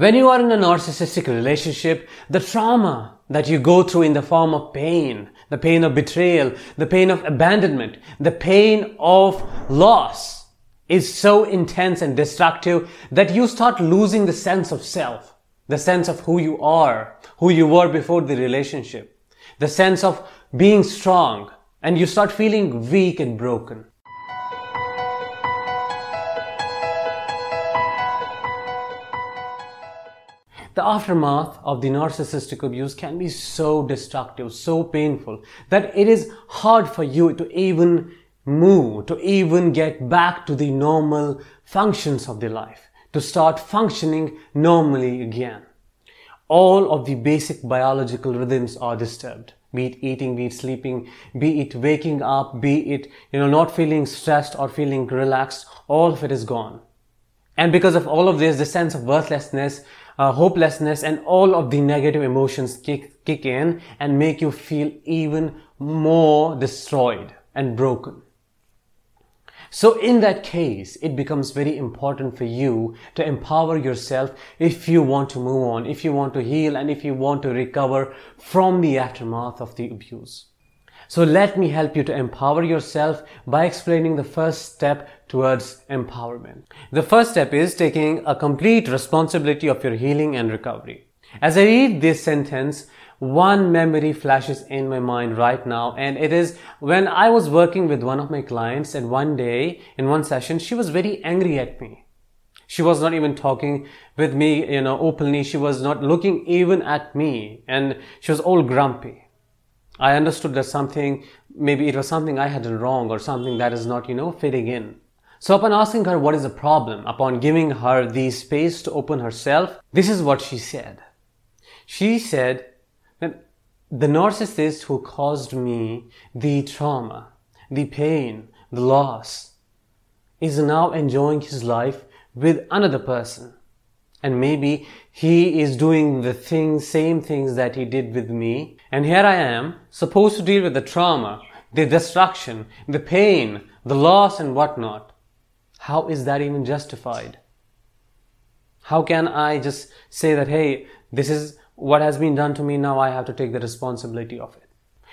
When you are in a narcissistic relationship, the trauma that you go through in the form of pain, the pain of betrayal, the pain of abandonment, the pain of loss is so intense and destructive that you start losing the sense of self, the sense of who you are, who you were before the relationship, the sense of being strong, and you start feeling weak and broken. The aftermath of the narcissistic abuse can be so destructive, so painful that it is hard for you to even move, to even get back to the normal functions of the life, to start functioning normally again. All of the basic biological rhythms are disturbed. Be it eating, be it sleeping, be it waking up, be it, you know, not feeling stressed or feeling relaxed, all of it is gone. And because of all of this, the sense of worthlessness uh, hopelessness and all of the negative emotions kick, kick in and make you feel even more destroyed and broken. So in that case, it becomes very important for you to empower yourself if you want to move on, if you want to heal, and if you want to recover from the aftermath of the abuse. So let me help you to empower yourself by explaining the first step towards empowerment. The first step is taking a complete responsibility of your healing and recovery. As I read this sentence, one memory flashes in my mind right now and it is when I was working with one of my clients and one day in one session she was very angry at me. She was not even talking with me, you know, openly. She was not looking even at me and she was all grumpy. I understood that something, maybe it was something I had done wrong or something that is not, you know, fitting in. So upon asking her what is the problem, upon giving her the space to open herself, this is what she said. She said that the narcissist who caused me the trauma, the pain, the loss, is now enjoying his life with another person. And maybe he is doing the things, same things that he did with me. And here I am, supposed to deal with the trauma, the destruction, the pain, the loss and whatnot. How is that even justified? How can I just say that, hey, this is what has been done to me, now I have to take the responsibility of it?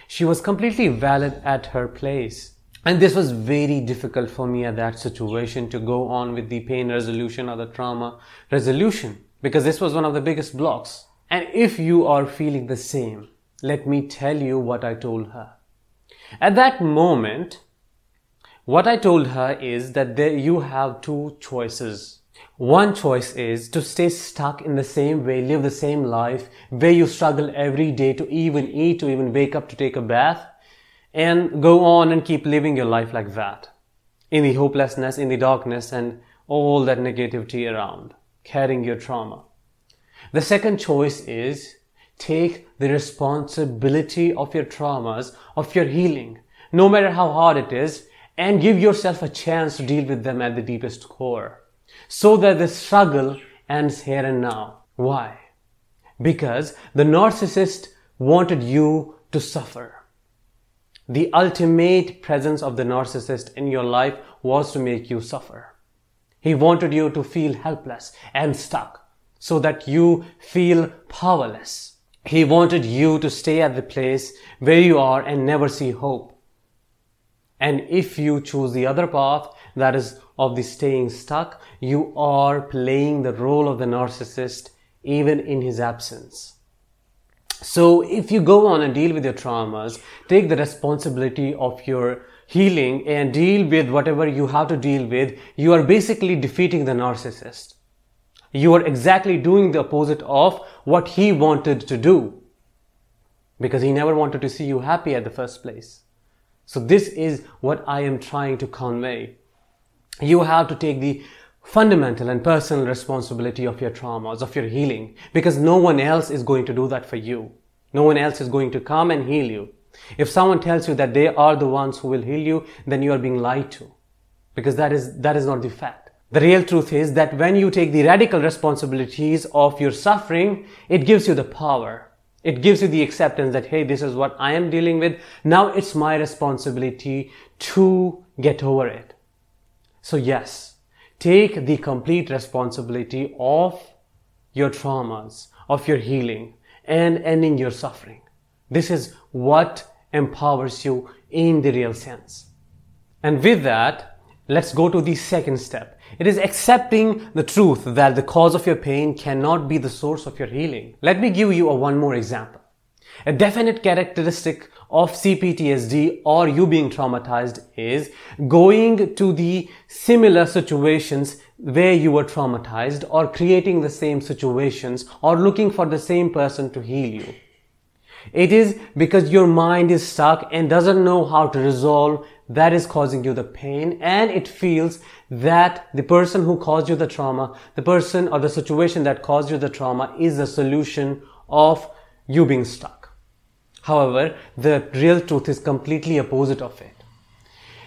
She was completely valid at her place. And this was very difficult for me at that situation to go on with the pain resolution or the trauma resolution because this was one of the biggest blocks. And if you are feeling the same, let me tell you what I told her. At that moment, what I told her is that there you have two choices. One choice is to stay stuck in the same way, live the same life, where you struggle every day to even eat, to even wake up to take a bath, and go on and keep living your life like that. In the hopelessness, in the darkness, and all that negativity around, carrying your trauma. The second choice is take the responsibility of your traumas, of your healing, no matter how hard it is, and give yourself a chance to deal with them at the deepest core. So that the struggle ends here and now. Why? Because the narcissist wanted you to suffer. The ultimate presence of the narcissist in your life was to make you suffer. He wanted you to feel helpless and stuck so that you feel powerless. He wanted you to stay at the place where you are and never see hope. And if you choose the other path, that is of the staying stuck, you are playing the role of the narcissist even in his absence. So if you go on and deal with your traumas, take the responsibility of your healing and deal with whatever you have to deal with, you are basically defeating the narcissist. You are exactly doing the opposite of what he wanted to do. Because he never wanted to see you happy at the first place. So this is what I am trying to convey. You have to take the fundamental and personal responsibility of your traumas, of your healing, because no one else is going to do that for you. No one else is going to come and heal you. If someone tells you that they are the ones who will heal you, then you are being lied to. Because that is, that is not the fact. The real truth is that when you take the radical responsibilities of your suffering, it gives you the power. It gives you the acceptance that, hey, this is what I am dealing with. Now it's my responsibility to get over it. So yes, take the complete responsibility of your traumas, of your healing, and ending your suffering. This is what empowers you in the real sense. And with that, let's go to the second step. It is accepting the truth that the cause of your pain cannot be the source of your healing. Let me give you a one more example. A definite characteristic of CPTSD or you being traumatized is going to the similar situations where you were traumatized or creating the same situations or looking for the same person to heal you. It is because your mind is stuck and doesn't know how to resolve that is causing you the pain and it feels that the person who caused you the trauma, the person or the situation that caused you the trauma is the solution of you being stuck. However, the real truth is completely opposite of it.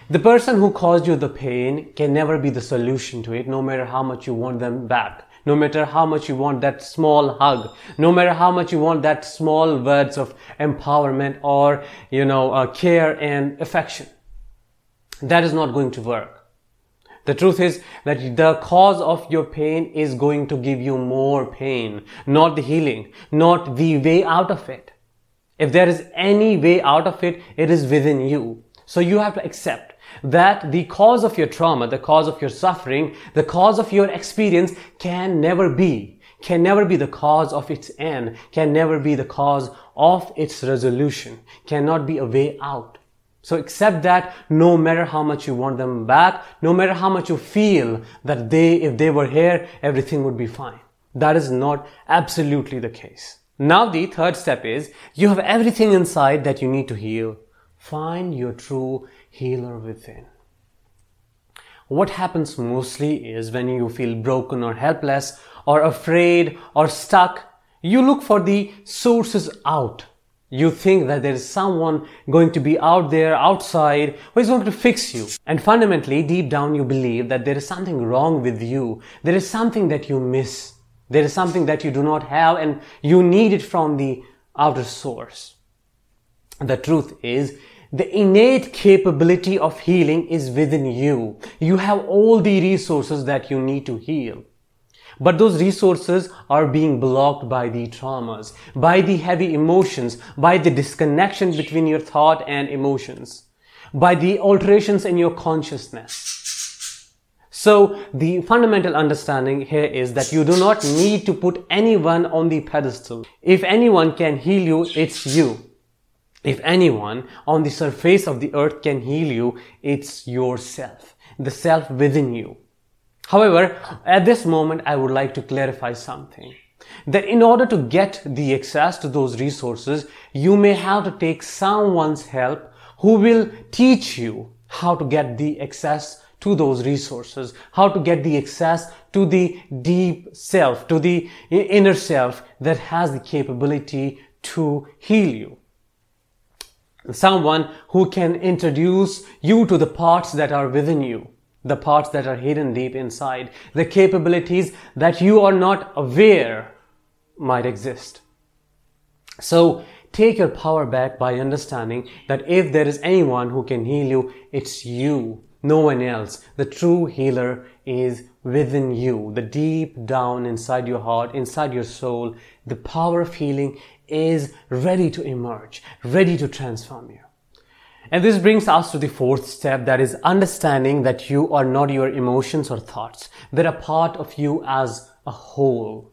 The person who caused you the pain can never be the solution to it, no matter how much you want them back. No matter how much you want that small hug, no matter how much you want that small words of empowerment or, you know, uh, care and affection. That is not going to work. The truth is that the cause of your pain is going to give you more pain, not the healing, not the way out of it. If there is any way out of it, it is within you. So you have to accept that the cause of your trauma, the cause of your suffering, the cause of your experience can never be, can never be the cause of its end, can never be the cause of its resolution, cannot be a way out. So accept that no matter how much you want them back, no matter how much you feel that they, if they were here, everything would be fine. That is not absolutely the case. Now the third step is you have everything inside that you need to heal. Find your true healer within. What happens mostly is when you feel broken or helpless or afraid or stuck, you look for the sources out you think that there is someone going to be out there, outside, who is going to fix you. And fundamentally, deep down, you believe that there is something wrong with you. There is something that you miss. There is something that you do not have and you need it from the outer source. The truth is, the innate capability of healing is within you. You have all the resources that you need to heal. But those resources are being blocked by the traumas, by the heavy emotions, by the disconnection between your thought and emotions, by the alterations in your consciousness. So the fundamental understanding here is that you do not need to put anyone on the pedestal. If anyone can heal you, it's you. If anyone on the surface of the earth can heal you, it's yourself, the self within you. However, at this moment, I would like to clarify something. That in order to get the access to those resources, you may have to take someone's help who will teach you how to get the access to those resources, how to get the access to the deep self, to the inner self that has the capability to heal you. Someone who can introduce you to the parts that are within you the parts that are hidden deep inside, the capabilities that you are not aware might exist. So take your power back by understanding that if there is anyone who can heal you, it's you, no one else. The true healer is within you, the deep down inside your heart, inside your soul. The power of healing is ready to emerge, ready to transform you. And this brings us to the fourth step that is understanding that you are not your emotions or thoughts. They're a part of you as a whole.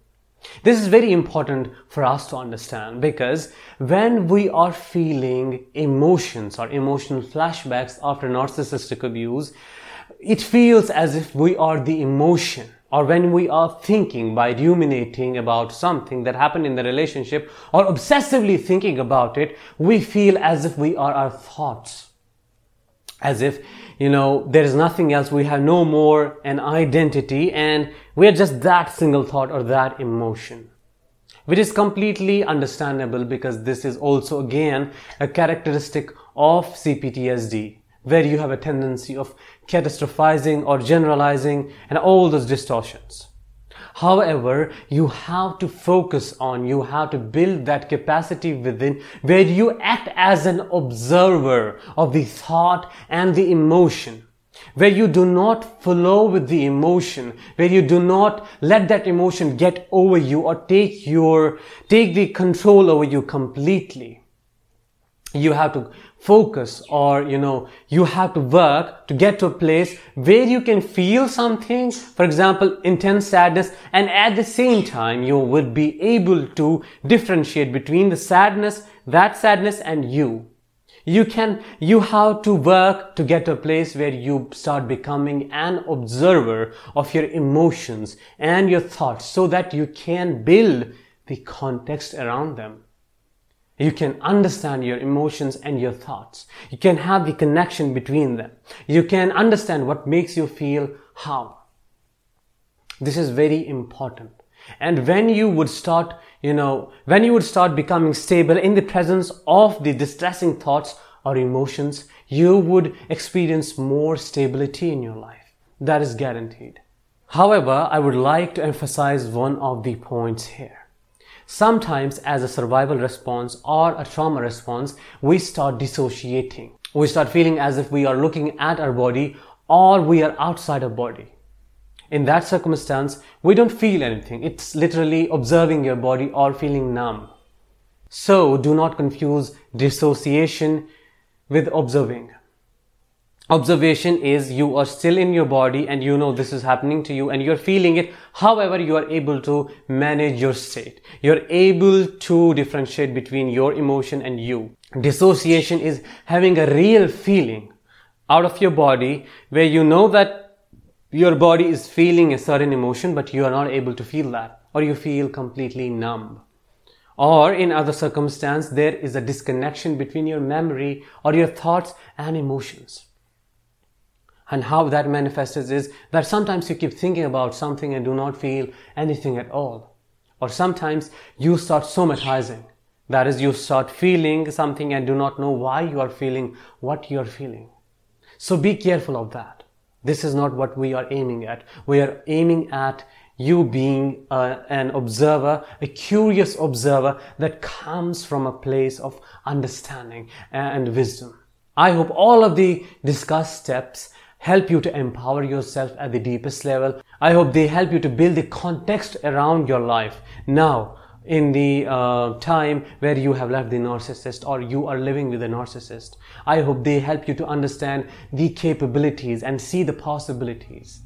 This is very important for us to understand because when we are feeling emotions or emotional flashbacks after narcissistic abuse, it feels as if we are the emotion or when we are thinking by ruminating about something that happened in the relationship or obsessively thinking about it, we feel as if we are our thoughts. As if, you know, there is nothing else. We have no more an identity and we are just that single thought or that emotion. Which is completely understandable because this is also again a characteristic of CPTSD where you have a tendency of catastrophizing or generalizing and all those distortions. However, you have to focus on, you have to build that capacity within where you act as an observer of the thought and the emotion. where you do not flow with the emotion, where you do not let that emotion get over you or take your, take the control over you completely. You have to focus or, you know, you have to work to get to a place where you can feel something, for example, intense sadness, and at the same time, you would be able to differentiate between the sadness, that sadness and you. You can, you have to work to get to a place where you start becoming an observer of your emotions and your thoughts so that you can build the context around them. You can understand your emotions and your thoughts. You can have the connection between them. You can understand what makes you feel how. This is very important. And when you would start, you know, when you would start becoming stable in the presence of the distressing thoughts or emotions, you would experience more stability in your life. That is guaranteed. However, I would like to emphasize one of the points here. Sometimes as a survival response or a trauma response, we start dissociating. We start feeling as if we are looking at our body or we are outside our body. In that circumstance, we don't feel anything. It's literally observing your body or feeling numb. So do not confuse dissociation with observing. Observation is you are still in your body and you know this is happening to you and you're feeling it. However, you are able to manage your state. You're able to differentiate between your emotion and you. Dissociation is having a real feeling out of your body where you know that your body is feeling a certain emotion, but you are not able to feel that, or you feel completely numb. Or in other circumstance, there is a disconnection between your memory or your thoughts and emotions. And how that manifests is that sometimes you keep thinking about something and do not feel anything at all. Or sometimes you start somatizing. That is, you start feeling something and do not know why you are feeling what you are feeling. So be careful of that. This is not what we are aiming at. We are aiming at you being uh, an observer, a curious observer that comes from a place of understanding and wisdom. I hope all of the discussed steps help you to empower yourself at the deepest level. I hope they help you to build the context around your life. Now, in the uh, time where you have left the narcissist or you are living with a narcissist. I hope they help you to understand the capabilities and see the possibilities.